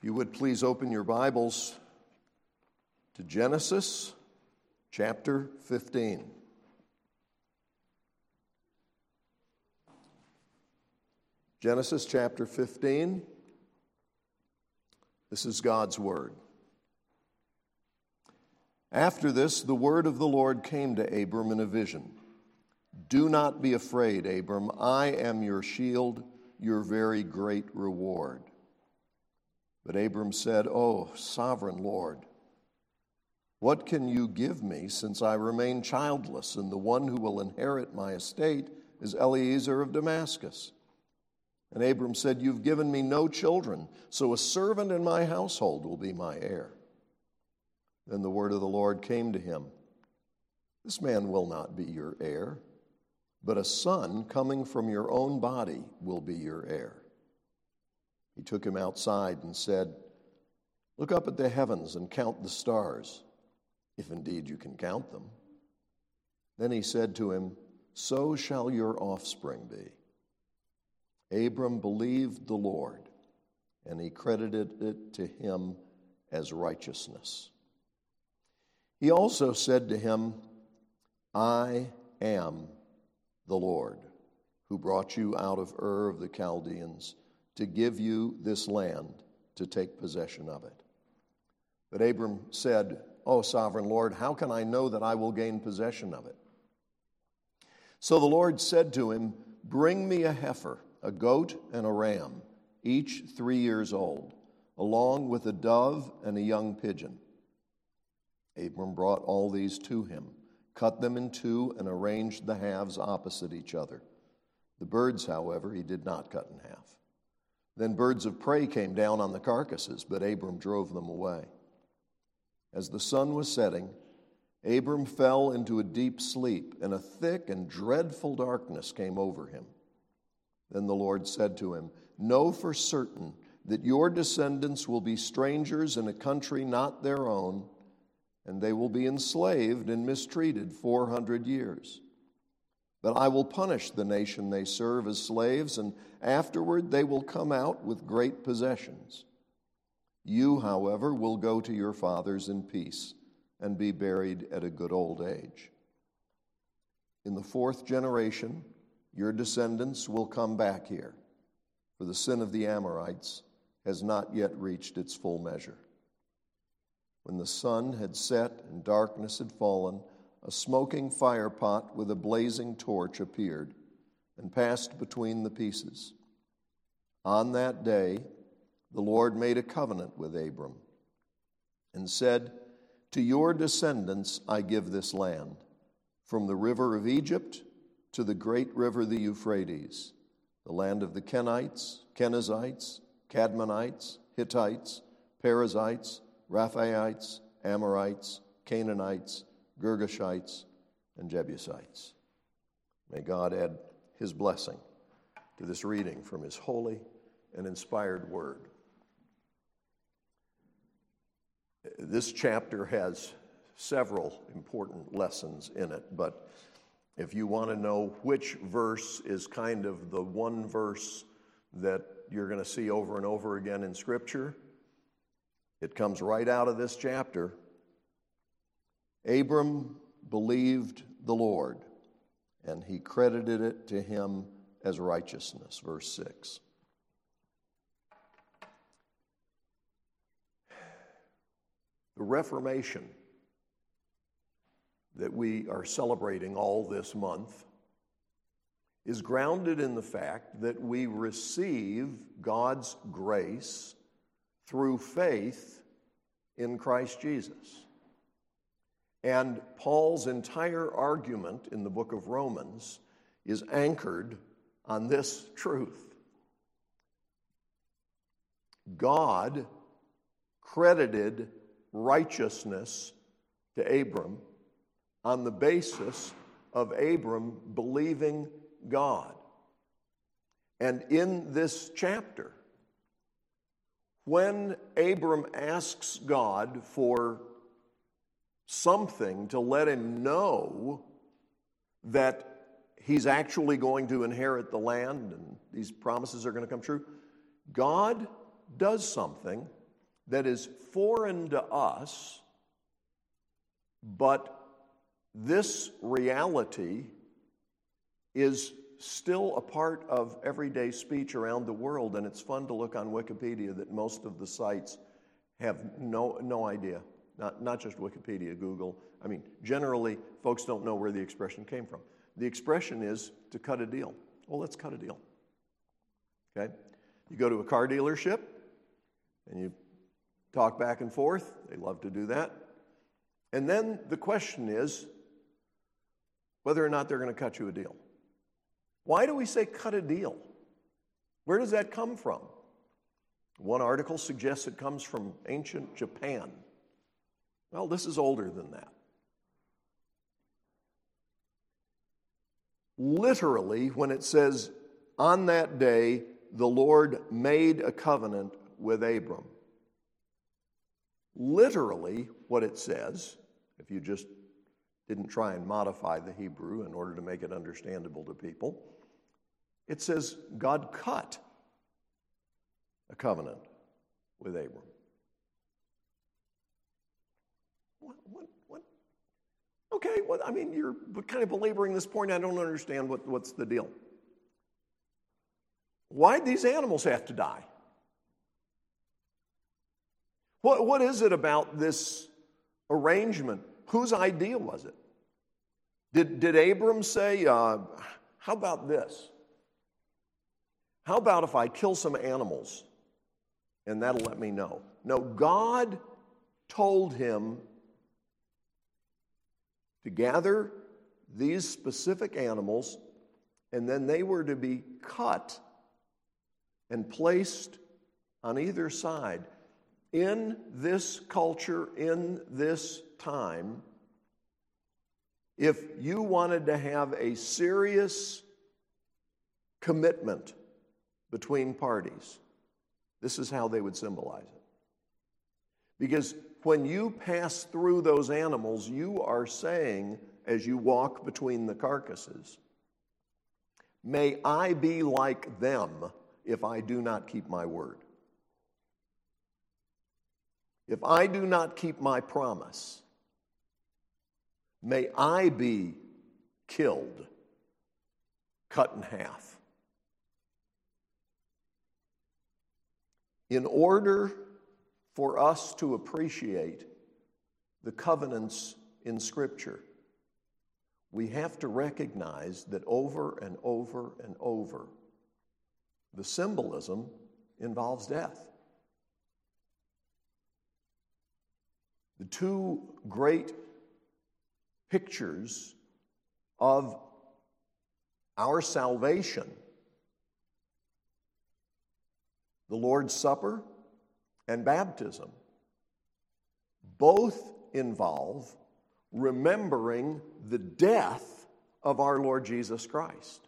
You would please open your Bibles to Genesis chapter 15. Genesis chapter 15. This is God's Word. After this, the word of the Lord came to Abram in a vision Do not be afraid, Abram. I am your shield, your very great reward. But Abram said, Oh, sovereign Lord, what can you give me since I remain childless, and the one who will inherit my estate is Eliezer of Damascus? And Abram said, You've given me no children, so a servant in my household will be my heir. Then the word of the Lord came to him This man will not be your heir, but a son coming from your own body will be your heir. He took him outside and said, Look up at the heavens and count the stars, if indeed you can count them. Then he said to him, So shall your offspring be. Abram believed the Lord, and he credited it to him as righteousness. He also said to him, I am the Lord who brought you out of Ur of the Chaldeans to give you this land to take possession of it. But Abram said, O sovereign Lord, how can I know that I will gain possession of it? So the Lord said to him, Bring me a heifer, a goat, and a ram, each three years old, along with a dove and a young pigeon. Abram brought all these to him, cut them in two, and arranged the halves opposite each other. The birds, however, he did not cut in half. Then birds of prey came down on the carcasses, but Abram drove them away. As the sun was setting, Abram fell into a deep sleep, and a thick and dreadful darkness came over him. Then the Lord said to him, Know for certain that your descendants will be strangers in a country not their own and they will be enslaved and mistreated 400 years. But I will punish the nation they serve as slaves, and afterward they will come out with great possessions. You, however, will go to your fathers in peace and be buried at a good old age. In the fourth generation, your descendants will come back here, for the sin of the Amorites has not yet reached its full measure. When the sun had set and darkness had fallen, a smoking firepot with a blazing torch appeared and passed between the pieces. On that day, the Lord made a covenant with Abram and said, To your descendants I give this land, from the river of Egypt to the great river the Euphrates, the land of the Kenites, Kenizzites, Kadmonites, Hittites, Perizzites, Rephaites, Amorites, Canaanites, Girgashites, and Jebusites. May God add his blessing to this reading from his holy and inspired word. This chapter has several important lessons in it, but if you want to know which verse is kind of the one verse that you're going to see over and over again in Scripture, it comes right out of this chapter. Abram believed the Lord, and he credited it to him as righteousness. Verse 6. The Reformation that we are celebrating all this month is grounded in the fact that we receive God's grace through faith in Christ Jesus. And Paul's entire argument in the book of Romans is anchored on this truth God credited righteousness to Abram on the basis of Abram believing God. And in this chapter, when Abram asks God for something to let him know that he's actually going to inherit the land and these promises are going to come true, God does something that is foreign to us, but this reality is still a part of everyday speech around the world, and it's fun to look on Wikipedia that most of the sites have no, no idea. Not, not just Wikipedia, Google. I mean, generally, folks don't know where the expression came from. The expression is to cut a deal. Well, let's cut a deal. Okay? You go to a car dealership and you talk back and forth. They love to do that. And then the question is whether or not they're going to cut you a deal. Why do we say cut a deal? Where does that come from? One article suggests it comes from ancient Japan. Well, this is older than that. Literally, when it says, on that day, the Lord made a covenant with Abram. Literally, what it says, if you just didn't try and modify the Hebrew in order to make it understandable to people, it says God cut a covenant with Abram. What, what, what? Okay, well, I mean, you're kind of belaboring this point. I don't understand what, what's the deal. Why'd these animals have to die? What, what is it about this arrangement? Whose idea was it? Did, did Abram say, uh, How about this? How about if I kill some animals and that'll let me know? No, God told him to gather these specific animals and then they were to be cut and placed on either side. In this culture, in this time, if you wanted to have a serious commitment between parties, this is how they would symbolize it. Because when you pass through those animals, you are saying, as you walk between the carcasses, May I be like them if I do not keep my word. If I do not keep my promise, may I be killed, cut in half. In order for us to appreciate the covenants in Scripture, we have to recognize that over and over and over, the symbolism involves death. The two great pictures of our salvation the Lord's Supper and baptism both involve remembering the death of our Lord Jesus Christ.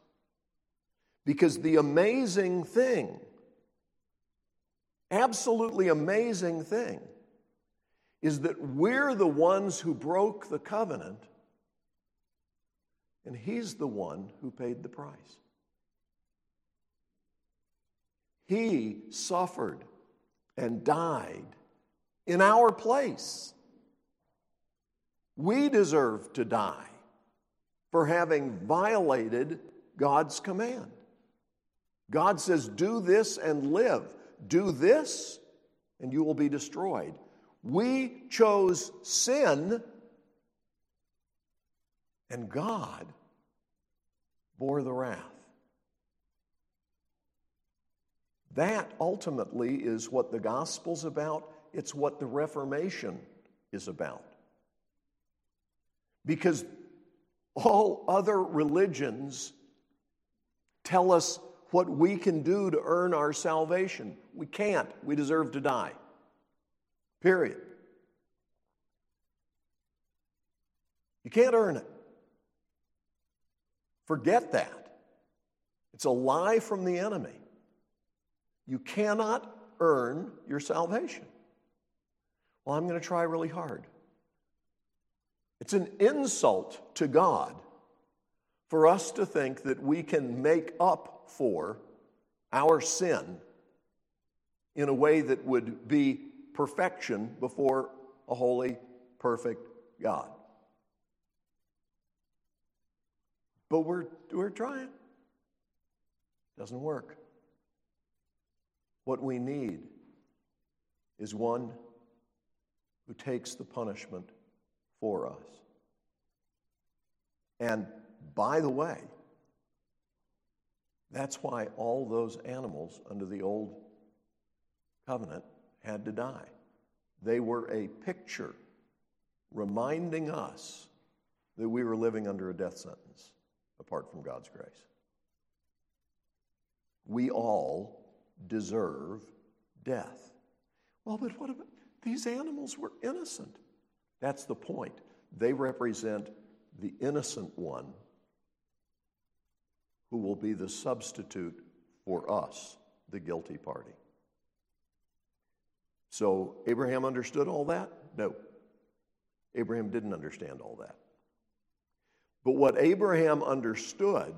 Because the amazing thing, absolutely amazing thing, is that we're the ones who broke the covenant, and He's the one who paid the price. He suffered and died in our place. We deserve to die for having violated God's command. God says, Do this and live. Do this and you will be destroyed. We chose sin, and God bore the wrath. That ultimately is what the gospel's about. It's what the Reformation is about. Because all other religions tell us what we can do to earn our salvation. We can't. We deserve to die. Period. You can't earn it. Forget that. It's a lie from the enemy. You cannot earn your salvation. Well, I'm going to try really hard. It's an insult to God for us to think that we can make up for our sin in a way that would be perfection before a holy, perfect God. But we're, we're trying. Doesn't work. What we need is one who takes the punishment for us. And by the way, that's why all those animals under the old covenant had to die. They were a picture reminding us that we were living under a death sentence apart from God's grace. We all deserve death. Well, but what about these animals were innocent? That's the point. They represent the innocent one who will be the substitute for us, the guilty party. So, Abraham understood all that? No. Abraham didn't understand all that. But what Abraham understood,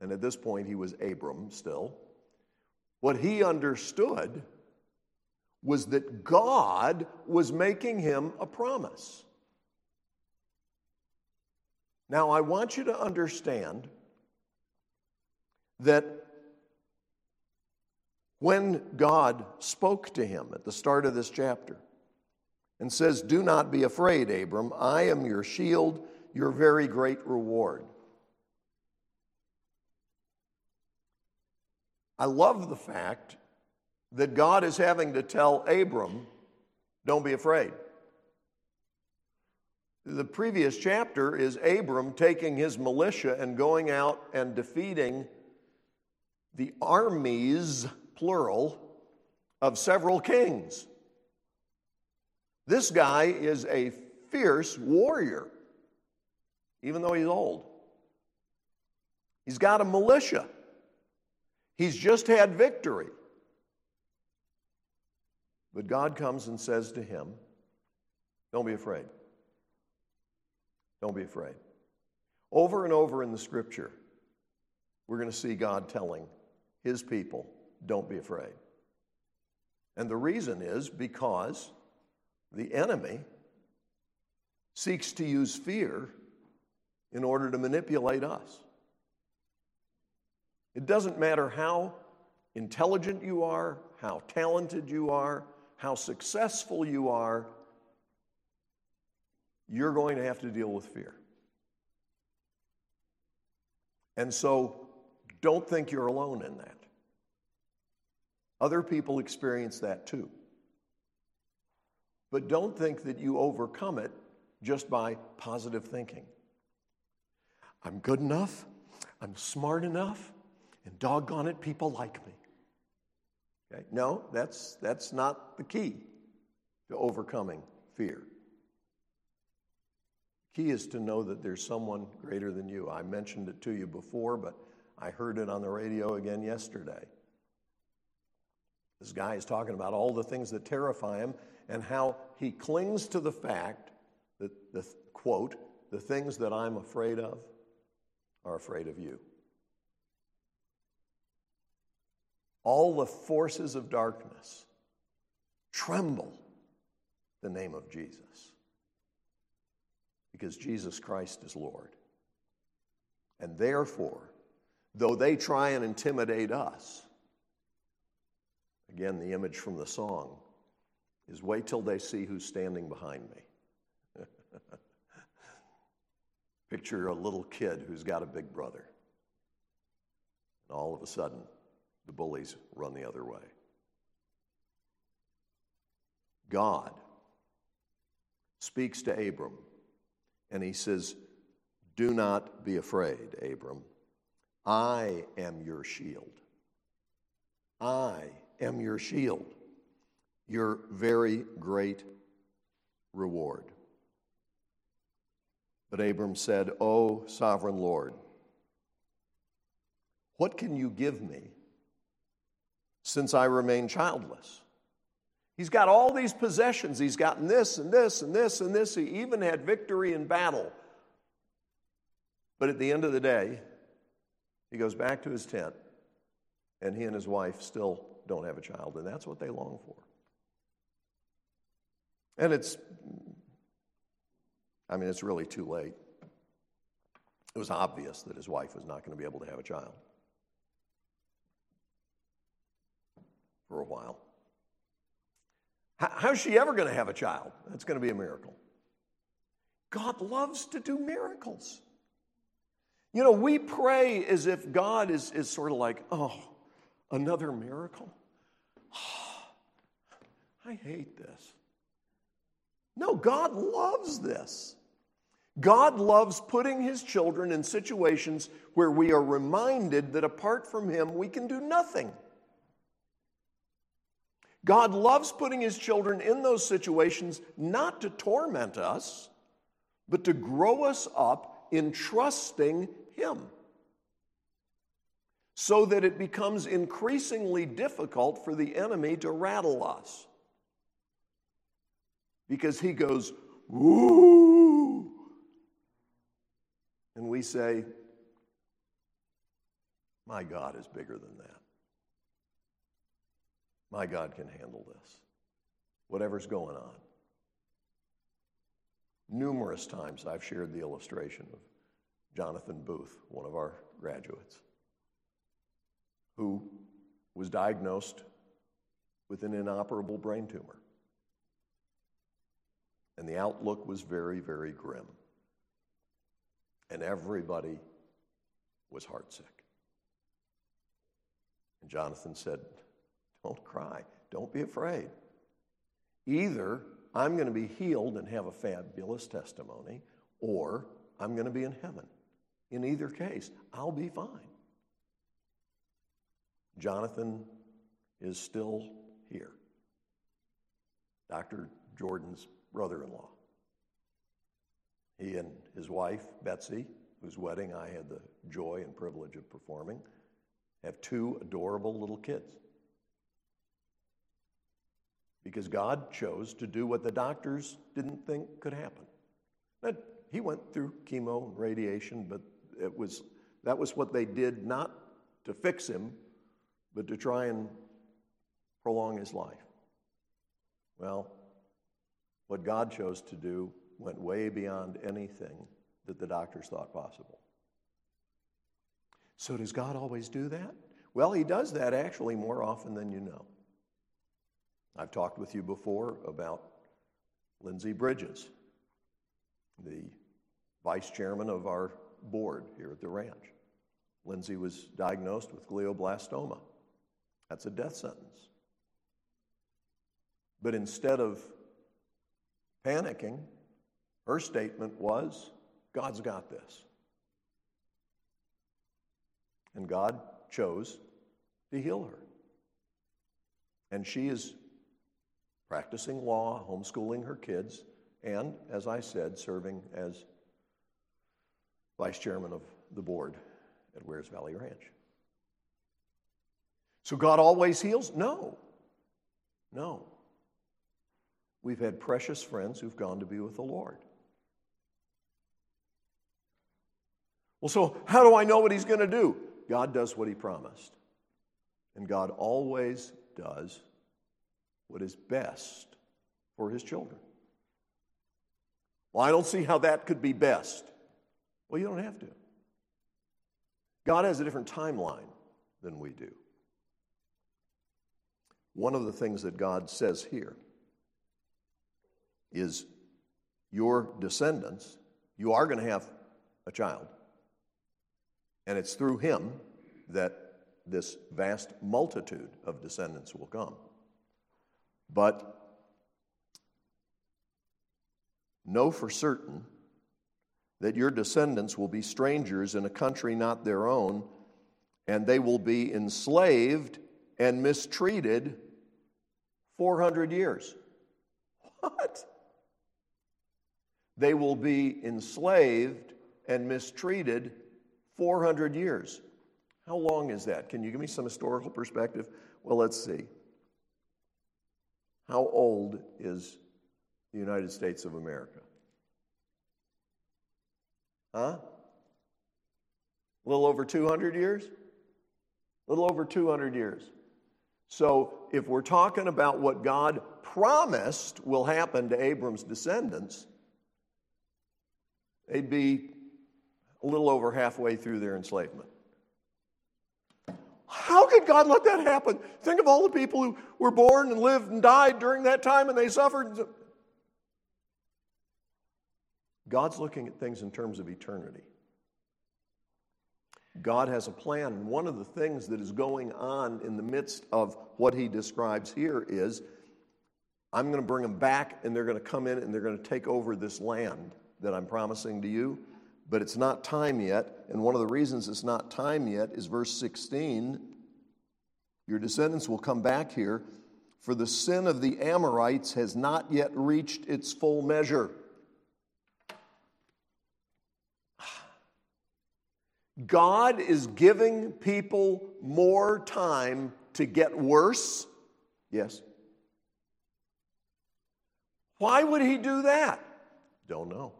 and at this point he was Abram still, what he understood was that God was making him a promise. Now, I want you to understand that when God spoke to him at the start of this chapter and says, Do not be afraid, Abram, I am your shield your very great reward. I love the fact that God is having to tell Abram, don't be afraid. The previous chapter is Abram taking his militia and going out and defeating the armies, plural, of several kings. This guy is a fierce warrior even though he's old. He's got a militia. He's just had victory. But God comes and says to him, Don't be afraid. Don't be afraid. Over and over in the scripture, we're going to see God telling his people, Don't be afraid. And the reason is because the enemy seeks to use fear in order to manipulate us. It doesn't matter how intelligent you are, how talented you are, how successful you are, you're going to have to deal with fear. And so don't think you're alone in that. Other people experience that too. But don't think that you overcome it just by positive thinking. I'm good enough, I'm smart enough, and doggone it, people like me. Okay? No, that's, that's not the key to overcoming fear. Key is to know that there's someone greater than you. I mentioned it to you before, but I heard it on the radio again yesterday. This guy is talking about all the things that terrify him and how he clings to the fact that the quote, the things that I'm afraid of are afraid of you. All the forces of darkness tremble the name of Jesus because Jesus Christ is Lord. And therefore, though they try and intimidate us, again, the image from the song is wait till they see who's standing behind me. Picture a little kid who's got a big brother. And all of a sudden, the bullies run the other way. God speaks to Abram and he says, Do not be afraid, Abram. I am your shield. I am your shield, your very great reward. But Abram said, O sovereign Lord, what can you give me since I remain childless? He's got all these possessions. He's gotten this and this and this and this. He even had victory in battle. But at the end of the day, he goes back to his tent, and he and his wife still don't have a child, and that's what they long for. And it's, I mean, it's really too late. It was obvious that his wife was not going to be able to have a child for a while. How's she ever going to have a child? That's going to be a miracle. God loves to do miracles. You know, we pray as if God is, is sort of like, oh, another miracle. Oh, I hate this. No, God loves this. God loves putting his children in situations where we are reminded that apart from him, we can do nothing. God loves putting his children in those situations not to torment us, but to grow us up in trusting him. So that it becomes increasingly difficult for the enemy to rattle us. Because he goes, Ooh. And we say, My God is bigger than that. My God can handle this, whatever's going on. Numerous times I've shared the illustration of Jonathan Booth, one of our graduates, who was diagnosed with an inoperable brain tumor. And the outlook was very, very grim. And everybody was heartsick. And Jonathan said, don't cry. Don't be afraid. Either I'm going to be healed and have a fabulous testimony, or I'm going to be in heaven. In either case, I'll be fine. Jonathan is still here. Dr. Jordan's brother in law. He and his wife, Betsy, whose wedding I had the joy and privilege of performing, have two adorable little kids because God chose to do what the doctors didn't think could happen. That he went through chemo and radiation, but it was that was what they did not to fix him, but to try and prolong his life. Well, what God chose to do went way beyond anything that the doctors thought possible. So, does God always do that? Well, He does that actually more often than you know. I've talked with you before about Lindsay Bridges, the vice chairman of our board here at the ranch. Lindsay was diagnosed with glioblastoma. That's a death sentence. But instead of panicking, her statement was God's got this. And God chose to heal her. And she is practicing law, homeschooling her kids, and, as I said, serving as vice chairman of the board at Wears Valley Ranch. So God always heals? No. No. We've had precious friends who've gone to be with the Lord. Well, so how do I know what He's going to do? God does what He promised. And God always does what is best for his children. Well, I don't see how that could be best. Well, you don't have to. God has a different timeline than we do. One of the things that God says here is your descendants, you are going to have a child. And it's through him that this vast multitude of descendants will come. But know for certain that your descendants will be strangers in a country not their own, and they will be enslaved and mistreated 400 years. What? They will be enslaved and mistreated 400 years. How long is that? Can you give me some historical perspective? Well, let's see. How old is the United States of America? Huh? A little over 200 years? A little over 200 years. So, if we're talking about what God promised will happen to Abram's descendants, they'd be a little over halfway through their enslavement. How could God let that happen? Think of all the people who were born and lived and died during that time and they suffered. God's looking at things in terms of eternity. God has a plan. And one of the things that is going on in the midst of what he describes here is I'm going to bring them back and they're going to come in and they're going to take over this land that I'm promising to you. But it's not time yet. And one of the reasons it's not time yet is verse 16 Your descendants will come back here, for the sin of the Amorites has not yet reached its full measure. God is giving people more time to get worse? Yes. Why would he do that? Don't know.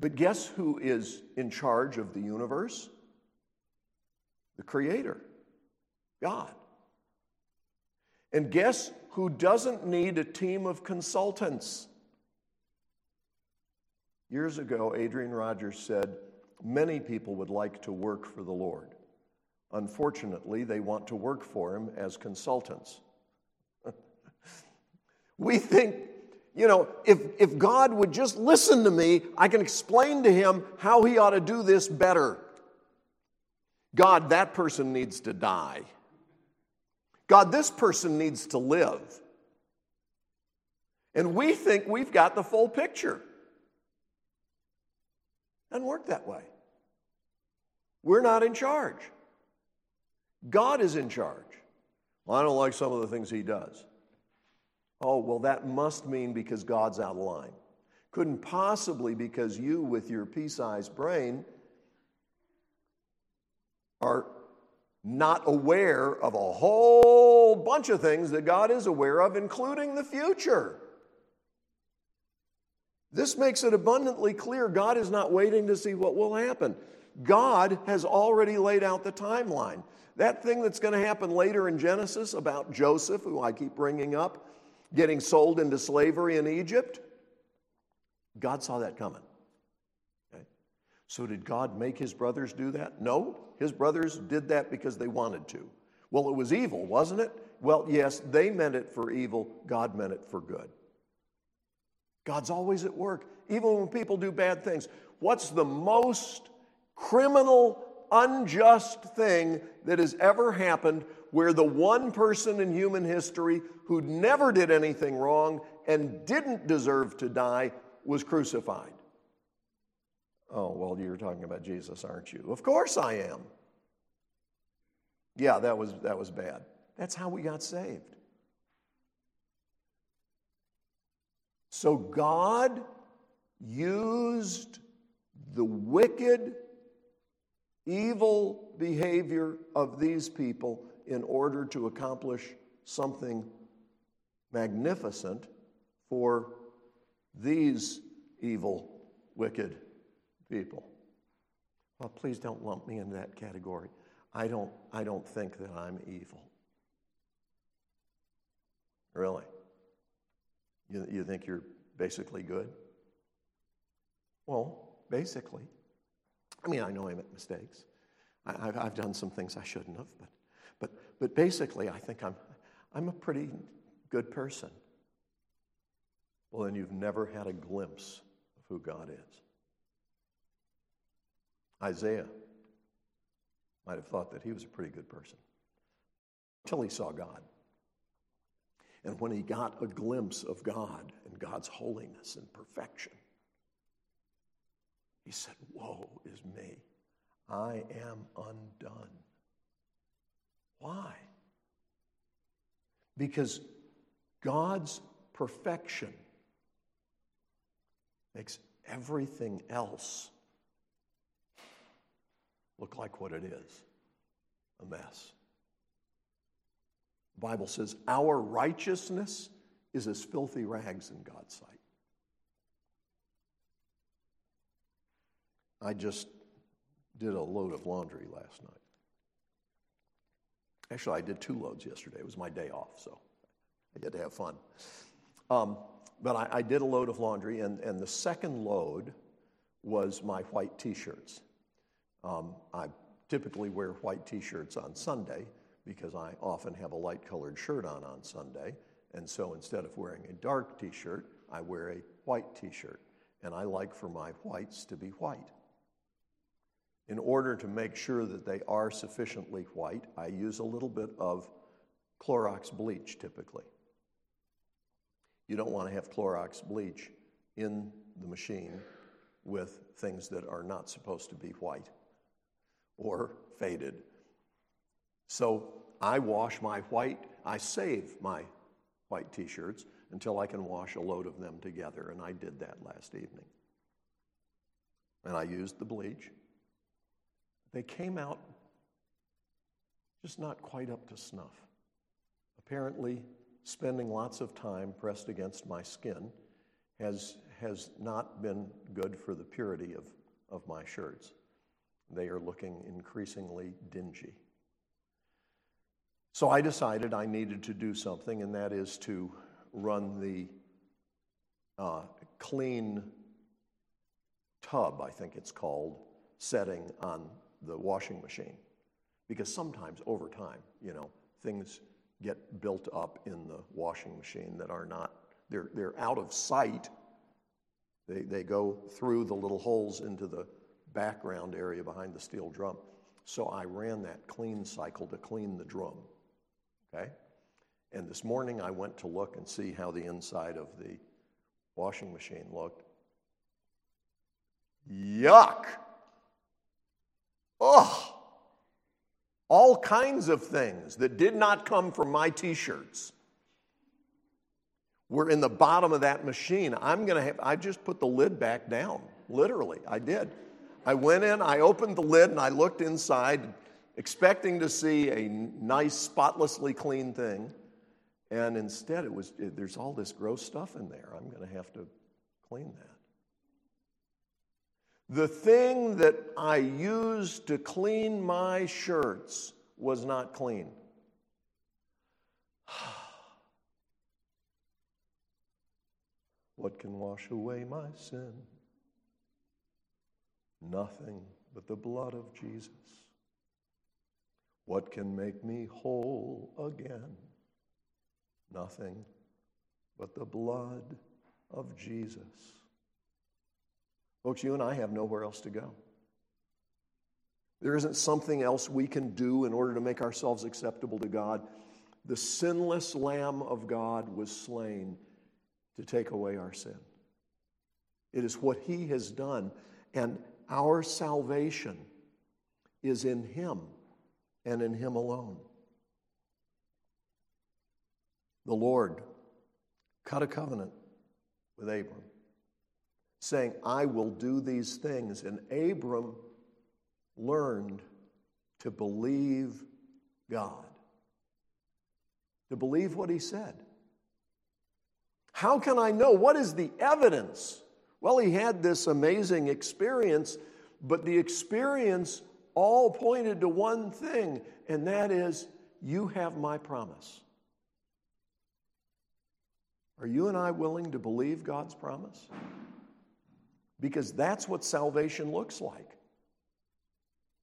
But guess who is in charge of the universe? The Creator, God. And guess who doesn't need a team of consultants? Years ago, Adrian Rogers said, Many people would like to work for the Lord. Unfortunately, they want to work for Him as consultants. we think, you know, if, if God would just listen to me, I can explain to Him how He ought to do this better. God, that person needs to die. God, this person needs to live. And we think we've got the full picture. Doesn't work that way. We're not in charge. God is in charge. Well, I don't like some of the things he does. Oh, well, that must mean because God's out of line. Couldn't possibly because you, with your pea sized brain, are not aware of a whole bunch of things that God is aware of, including the future. This makes it abundantly clear God is not waiting to see what will happen. God has already laid out the timeline. That thing that's going to happen later in Genesis about Joseph, who I keep bringing up, getting sold into slavery in Egypt, God saw that coming. So, did God make his brothers do that? No, his brothers did that because they wanted to. Well, it was evil, wasn't it? Well, yes, they meant it for evil, God meant it for good. God's always at work, even when people do bad things. What's the most criminal, unjust thing that has ever happened where the one person in human history who never did anything wrong and didn't deserve to die was crucified? Oh, well, you're talking about Jesus, aren't you? Of course I am. Yeah, that was, that was bad. That's how we got saved. So God used the wicked, evil behavior of these people in order to accomplish something magnificent for these evil, wicked people. Well, please don't lump me into that category. I don't, I don't think that I'm evil. Really. You, you think you're basically good? Well, basically. I mean, I know I make mistakes. I, have I've done some things I shouldn't have, but, but, but basically, I think I'm, I'm a pretty good person. Well, then you've never had a glimpse of who God is. Isaiah might have thought that he was a pretty good person until he saw God. And when he got a glimpse of God and God's holiness and perfection, he said, Woe is me. I am undone. Why? Because God's perfection makes everything else look like what it is a mess. The Bible says, Our righteousness is as filthy rags in God's sight. I just did a load of laundry last night. Actually, I did two loads yesterday. It was my day off, so I get to have fun. Um, but I, I, did a load of laundry, and, and the second load was my white t shirts. Um, I typically wear white t shirts on Sunday because I often have a light colored shirt on on Sunday. And so instead of wearing a dark t shirt, I wear a white t shirt. And I like for my whites to be white. In order to make sure that they are sufficiently white, I use a little bit of Clorox bleach typically. You don't want to have Clorox bleach in the machine with things that are not supposed to be white or faded. So I wash my white, I save my white t shirts until I can wash a load of them together, and I did that last evening. And I used the bleach. They came out just not quite up to snuff. Apparently, spending lots of time pressed against my skin has, has not been good for the purity of, of my shirts. They are looking increasingly dingy. So I decided I needed to do something, and that is to run the uh, clean tub, I think it's called, setting on the washing machine. Because sometimes over time, you know, things get built up in the washing machine that are not, they're, they're out of sight. They, they go through the little holes into the background area behind the steel drum. So I ran that clean cycle to clean the drum. Okay? And this morning I went to look and see how the inside of the washing machine looked. Yuck! Oh! All kinds of things that did not come from my t shirts were in the bottom of that machine. I'm going to have, I just put the lid back down. Literally, I did. I went in, I opened the lid, and I looked inside, expecting to see a nice, spotlessly clean thing. And instead, it was, there's all this gross stuff in there. I'm going to have to clean that. The thing that I used to clean my shirts was not clean. what can wash away my sin? Nothing but the blood of Jesus. What can make me whole again? Nothing but the blood of Jesus. Folks, you and I have nowhere else to go. There isn't something else we can do in order to make ourselves acceptable to God. The sinless Lamb of God was slain to take away our sin. It is what He has done, and our salvation is in Him and in Him alone. The Lord cut a covenant with Abram saying, I will do these things. And Abram learned to believe God, to believe what he said. How can I know? What is the evidence? Well, he had this amazing experience, but the experience all pointed to one thing, and that is, you have my promise. Are you and I willing to believe God's promise? because that's what salvation looks like.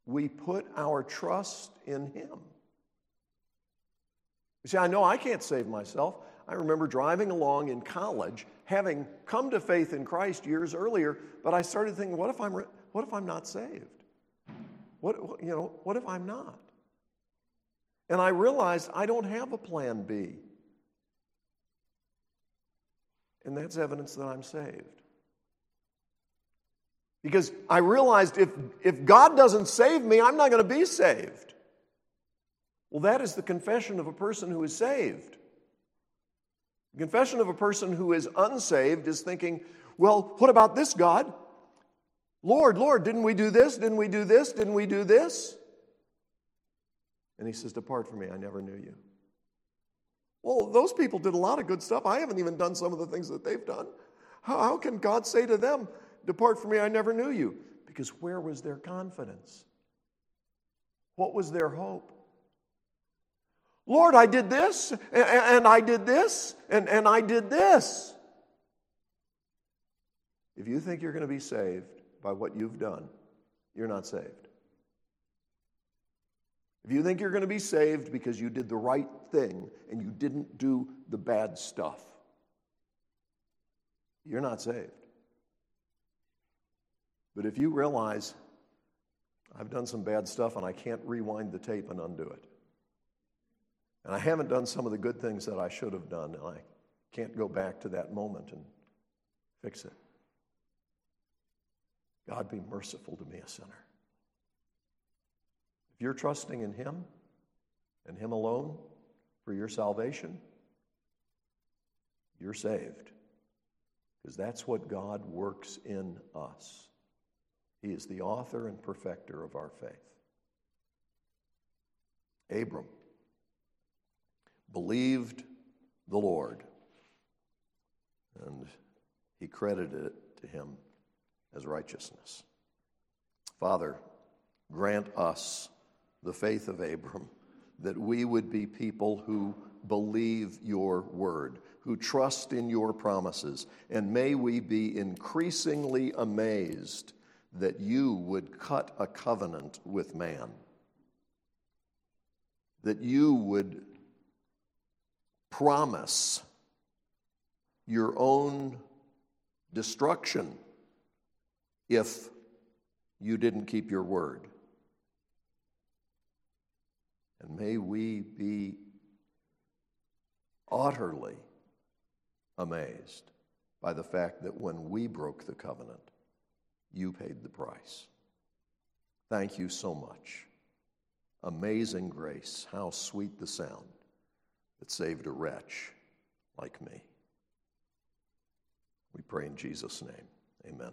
We put our trust in Him. You see, I know I can't save myself. I remember driving along in college, having come to faith in Christ years earlier, but I started thinking, what if I'm, what if I'm not saved? What, you know, what if I'm not? And I realized I don't have a plan B. And that's evidence that I'm saved. Because I realized if, if God doesn't save me, I'm not going to be saved. Well, that is the confession of a person who is saved. The confession of a person who is unsaved is thinking, well, what about this God? Lord, Lord, didn't we do this? Didn't we do this? Didn't we do this? And he says, Depart from me, I never knew you. Well, those people did a lot of good stuff. I haven't even done some of the things that they've done. How, how can God say to them, Depart from me, I never knew you. Because where was their confidence? What was their hope? Lord, I did this, and, I did this, and, and I did this. If you think you're going to be saved by what you've done, you're not saved. If you think you're going to be saved because you did the right thing and you didn't do the bad stuff, you're not saved. But if you realize, I've done some bad stuff and I can't rewind the tape and undo it, and I haven't done some of the good things that I should have done, and I can't go back to that moment and fix it. God be merciful to me, a sinner. If you're trusting in Him and Him alone for your salvation, you're saved. Because that's what God works in us. He is the author and perfecter of our faith. Abram believed the Lord, and he credited it to him as righteousness. Father, grant us the faith of Abram that we would be people who believe your word, who trust in your promises, and may we be increasingly amazed that you would cut a covenant with man, that you would promise your own destruction if you didn't keep your word. And may we be utterly amazed by the fact that when we broke the covenant, you paid the price. Thank you so much. Amazing grace. How sweet the sound that saved a wretch like me. We pray in Jesus' name. Amen.